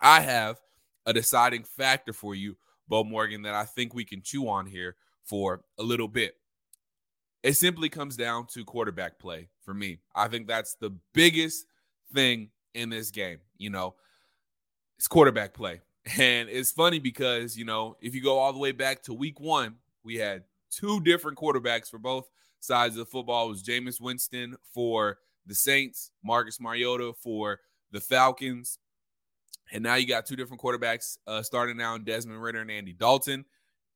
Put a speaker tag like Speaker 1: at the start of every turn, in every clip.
Speaker 1: I have a deciding factor for you, Beau Morgan, that I think we can chew on here for a little bit. It simply comes down to quarterback play for me. I think that's the biggest thing in this game. You know, it's quarterback play. And it's funny because, you know, if you go all the way back to week one, we had two different quarterbacks for both sides of the football. It was Jameis Winston for the Saints, Marcus Mariota for the Falcons. And now you got two different quarterbacks uh, starting now in Desmond Ridder and Andy Dalton.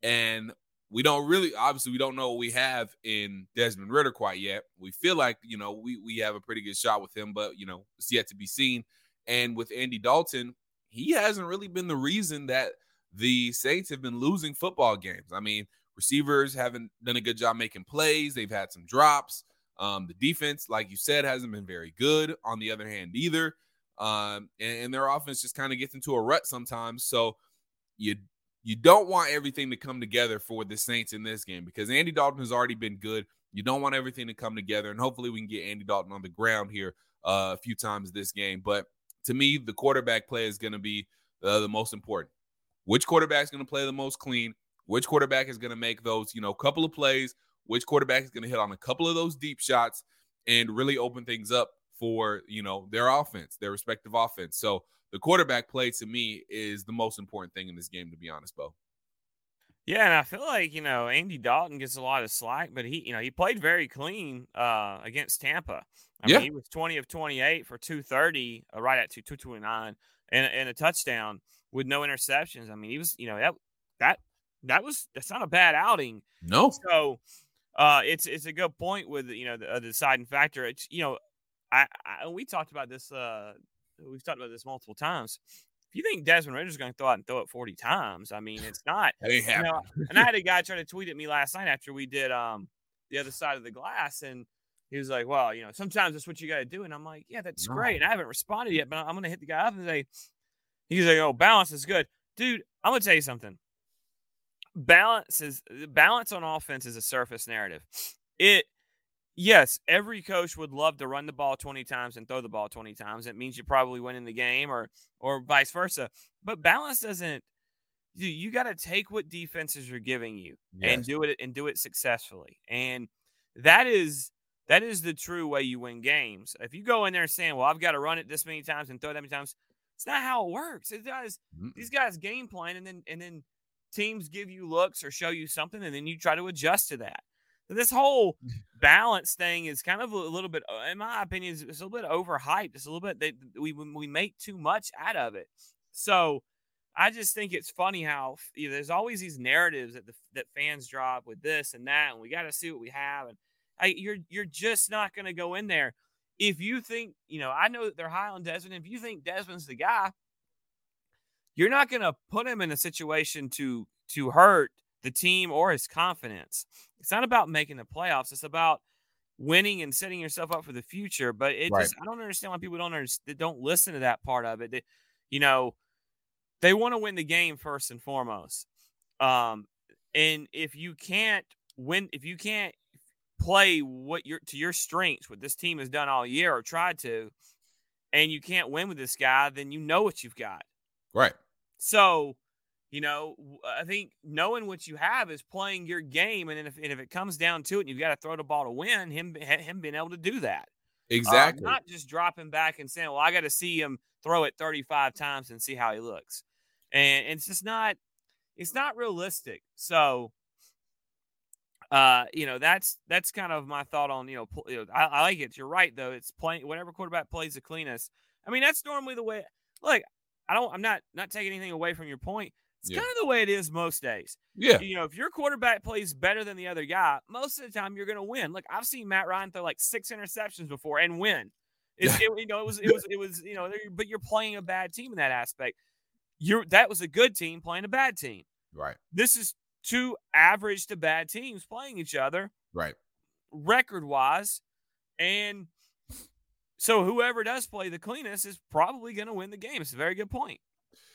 Speaker 1: And we don't really, obviously, we don't know what we have in Desmond Ridder quite yet. We feel like, you know, we, we have a pretty good shot with him, but, you know, it's yet to be seen. And with Andy Dalton, he hasn't really been the reason that the Saints have been losing football games. I mean, receivers haven't done a good job making plays, they've had some drops. Um, the defense, like you said, hasn't been very good on the other hand either. Um, and, and their offense just kind of gets into a rut sometimes. So you you don't want everything to come together for the Saints in this game because Andy Dalton has already been good. You don't want everything to come together, and hopefully we can get Andy Dalton on the ground here uh, a few times this game. But to me, the quarterback play is going to be uh, the most important. Which quarterback is going to play the most clean? Which quarterback is going to make those, you know, couple of plays? Which quarterback is going to hit on a couple of those deep shots and really open things up for you know their offense, their respective offense. So the quarterback play to me is the most important thing in this game, to be honest, Beau.
Speaker 2: Yeah, and I feel like you know Andy Dalton gets a lot of slack, but he you know he played very clean uh, against Tampa. I
Speaker 1: yeah.
Speaker 2: mean, he was twenty of twenty eight for two thirty, uh, right at two two twenty nine, and and a touchdown with no interceptions. I mean, he was you know that that that was that's not a bad outing.
Speaker 1: No.
Speaker 2: So uh, it's it's a good point with you know the, uh, the deciding factor. It's you know I, I we talked about this. Uh, we've talked about this multiple times. If you think Desmond Ridder's going to throw out and throw it forty times, I mean, it's not.
Speaker 1: that ain't
Speaker 2: you know, and I had a guy try to tweet at me last night after we did um the other side of the glass, and he was like, "Well, you know, sometimes that's what you got to do." And I'm like, "Yeah, that's
Speaker 1: No.
Speaker 2: great." And I haven't responded yet, but I'm going to hit the guy up and say, "He's like, oh, balance is good, dude." I'm going to tell you something. Balance is balance on offense is a surface narrative. It yes, every coach would love to run the ball 20 times and throw the ball 20 times. It means you're probably winning the game or or vice versa. But balance doesn't you, you got to take what defenses are giving you and do it and do it successfully. And that is that is the true way you win games. If you go in there saying, "Well, I've got to run it this many times and throw that many times," it's not how it works. It does.
Speaker 1: Mm-mm.
Speaker 2: These guys game plan and then and then teams give you looks or show you something and then you try to adjust to that. This whole balance thing is kind of a little bit, uh, in my opinion, it's a little bit overhyped. It's a little bit they, we we make too much out of it. So I just think it's funny how you know, there's always these narratives that the, that fans drop with this and that, and we got to see what we have. And I, you're you're just not going to go in there if you think you know. I know that they're high on Desmond. If you think Desmond's the guy, you're not going to put him in a situation to to hurt the team or his confidence. It's not about making the playoffs. It's about winning and setting yourself up for the future. But it
Speaker 1: Right.
Speaker 2: just I don't understand why people don't understand, don't listen to that part of it. They, you know, they want to win the game first and foremost. Um, and if you can't win, if you can't play what your to your strengths, what this team has done all year or tried to, and you can't win with this guy, then you know what you've got.
Speaker 1: Right.
Speaker 2: So, you know, I think knowing what you have is playing your game, and then if, and if it comes down to it, and you've got to throw the ball to win, him him being able to do that.
Speaker 1: Exactly.
Speaker 2: Uh, not just dropping back and saying, "Well, I got to see him throw it 35 times and see how he looks," and it's just not it's not realistic. So, uh, you know, that's that's kind of my thought on you know, pl- you know I, I, like it. You're right though. It's playing whatever quarterback plays the cleanest. I mean, that's normally the way. Look, I don't. I'm not not taking anything away from your point. It's yeah. kind of the way it is most days.
Speaker 1: Yeah.
Speaker 2: You know, if your quarterback plays better than the other guy, most of the time you're going to win. Like I've seen Matt Ryan throw like six interceptions before and win. It, it, you know, it was it was it was you know, but you're playing a bad team in that aspect. You're that was a good team playing a bad team.
Speaker 1: Right.
Speaker 2: This is two average to bad teams playing each other.
Speaker 1: Right.
Speaker 2: Record wise, and so whoever does play the cleanest is probably going to win the game. It's a very good point.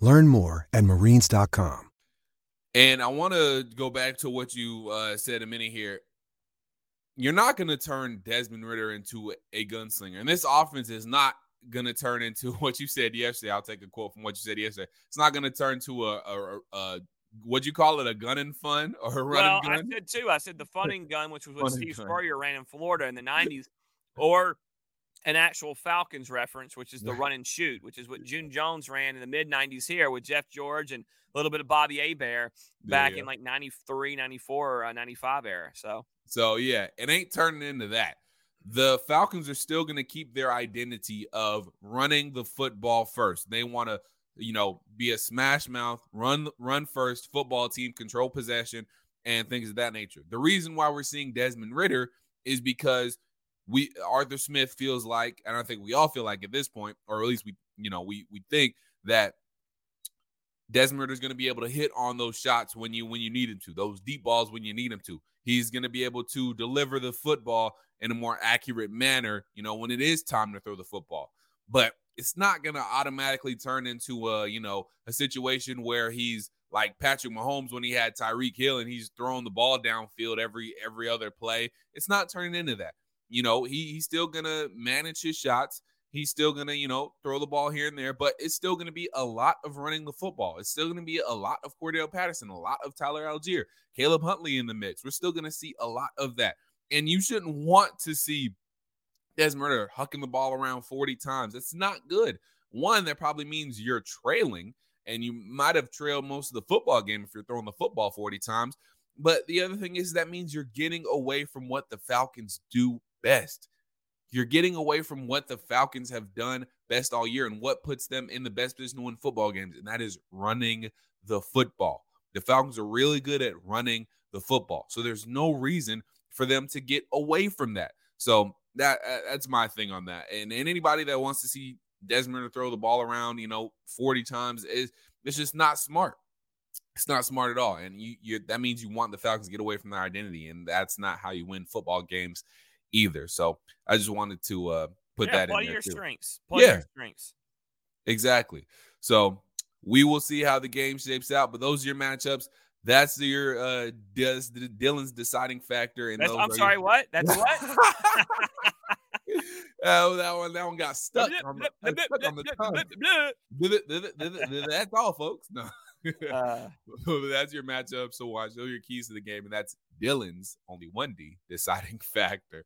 Speaker 3: Learn more at marines.com.
Speaker 1: And I want to go back to what you uh, said a minute here. You're not going to turn Desmond Ridder into a gunslinger. And this offense is not going to turn into what you said yesterday. I'll take a quote from what you said yesterday. It's not going to turn to a, a, a what'd you call it? A gun and fun or a running
Speaker 2: well,
Speaker 1: gun?
Speaker 2: I said too. I said the funning gun, which was what Steve gun. Spurrier ran in Florida in the 90s, or an actual Falcons reference, which is the run and shoot, which is what June Jones ran in the mid 90s here with Jeff George and a little bit of Bobby Hebert back yeah. in like 93, 94, or uh, 95 era. So,
Speaker 1: so yeah, it ain't turning into that. The Falcons are still going to keep their identity of running the football first. They want to, you know, be a smash mouth, run run first football team, control possession, and things of that nature. The reason why we're seeing Desmond Ridder is because we Arthur Smith feels like, and I think we all feel like at this point, or at least we, you know, we we think that Desmond is going to be able to hit on those shots when you when you need him to, those deep balls when you need him to. He's going to be able to deliver the football in a more accurate manner, you know, when it is time to throw the football. But it's not going to automatically turn into a, you know, a situation where he's like Patrick Mahomes when he had Tyreek Hill and he's throwing the ball downfield every every other play. It's not turning into that. You know, he he's still gonna manage his shots. He's still gonna, you know, throw the ball here and there, but it's still gonna be a lot of running the football. It's still gonna be a lot of Cordarrelle Patterson, a lot of Tyler Allgeier, Caleb Huntley in the mix. We're still gonna see a lot of that. And you shouldn't want to see Desmond hucking the ball around 40 times. It's not good. One, that probably means you're trailing, and you might have trailed most of the football game if you're throwing the football 40 times. But the other thing is that means you're getting away from what the Falcons do best. You're getting away from what the Falcons have done best all year and what puts them in the best position to win football games, and that is running the football. The Falcons are really good at running the football. So there's no reason for them to get away from that. So that uh, that's my thing on that. And, and anybody that wants to see Desmond throw the ball around, you know, 40 times is it's just not smart. It's not smart at all. And you, you that means you want the Falcons to get away from their identity. And that's not how you win football games either. So I just wanted to uh, put
Speaker 2: yeah,
Speaker 1: that in there.
Speaker 2: your
Speaker 1: too.
Speaker 2: strengths. Play yeah. your strengths.
Speaker 1: Exactly. So we will see how the game shapes out. But those are your matchups. That's your uh does Dylan's deciding factor. And
Speaker 2: I'm sorry, your... what? That's what?
Speaker 1: oh, that one, that one got stuck on the, stuck on the tongue. That's all, folks. No. Uh, that's your matchup. So watch. Those are your keys to the game, and that's Dylan's only one D deciding factor.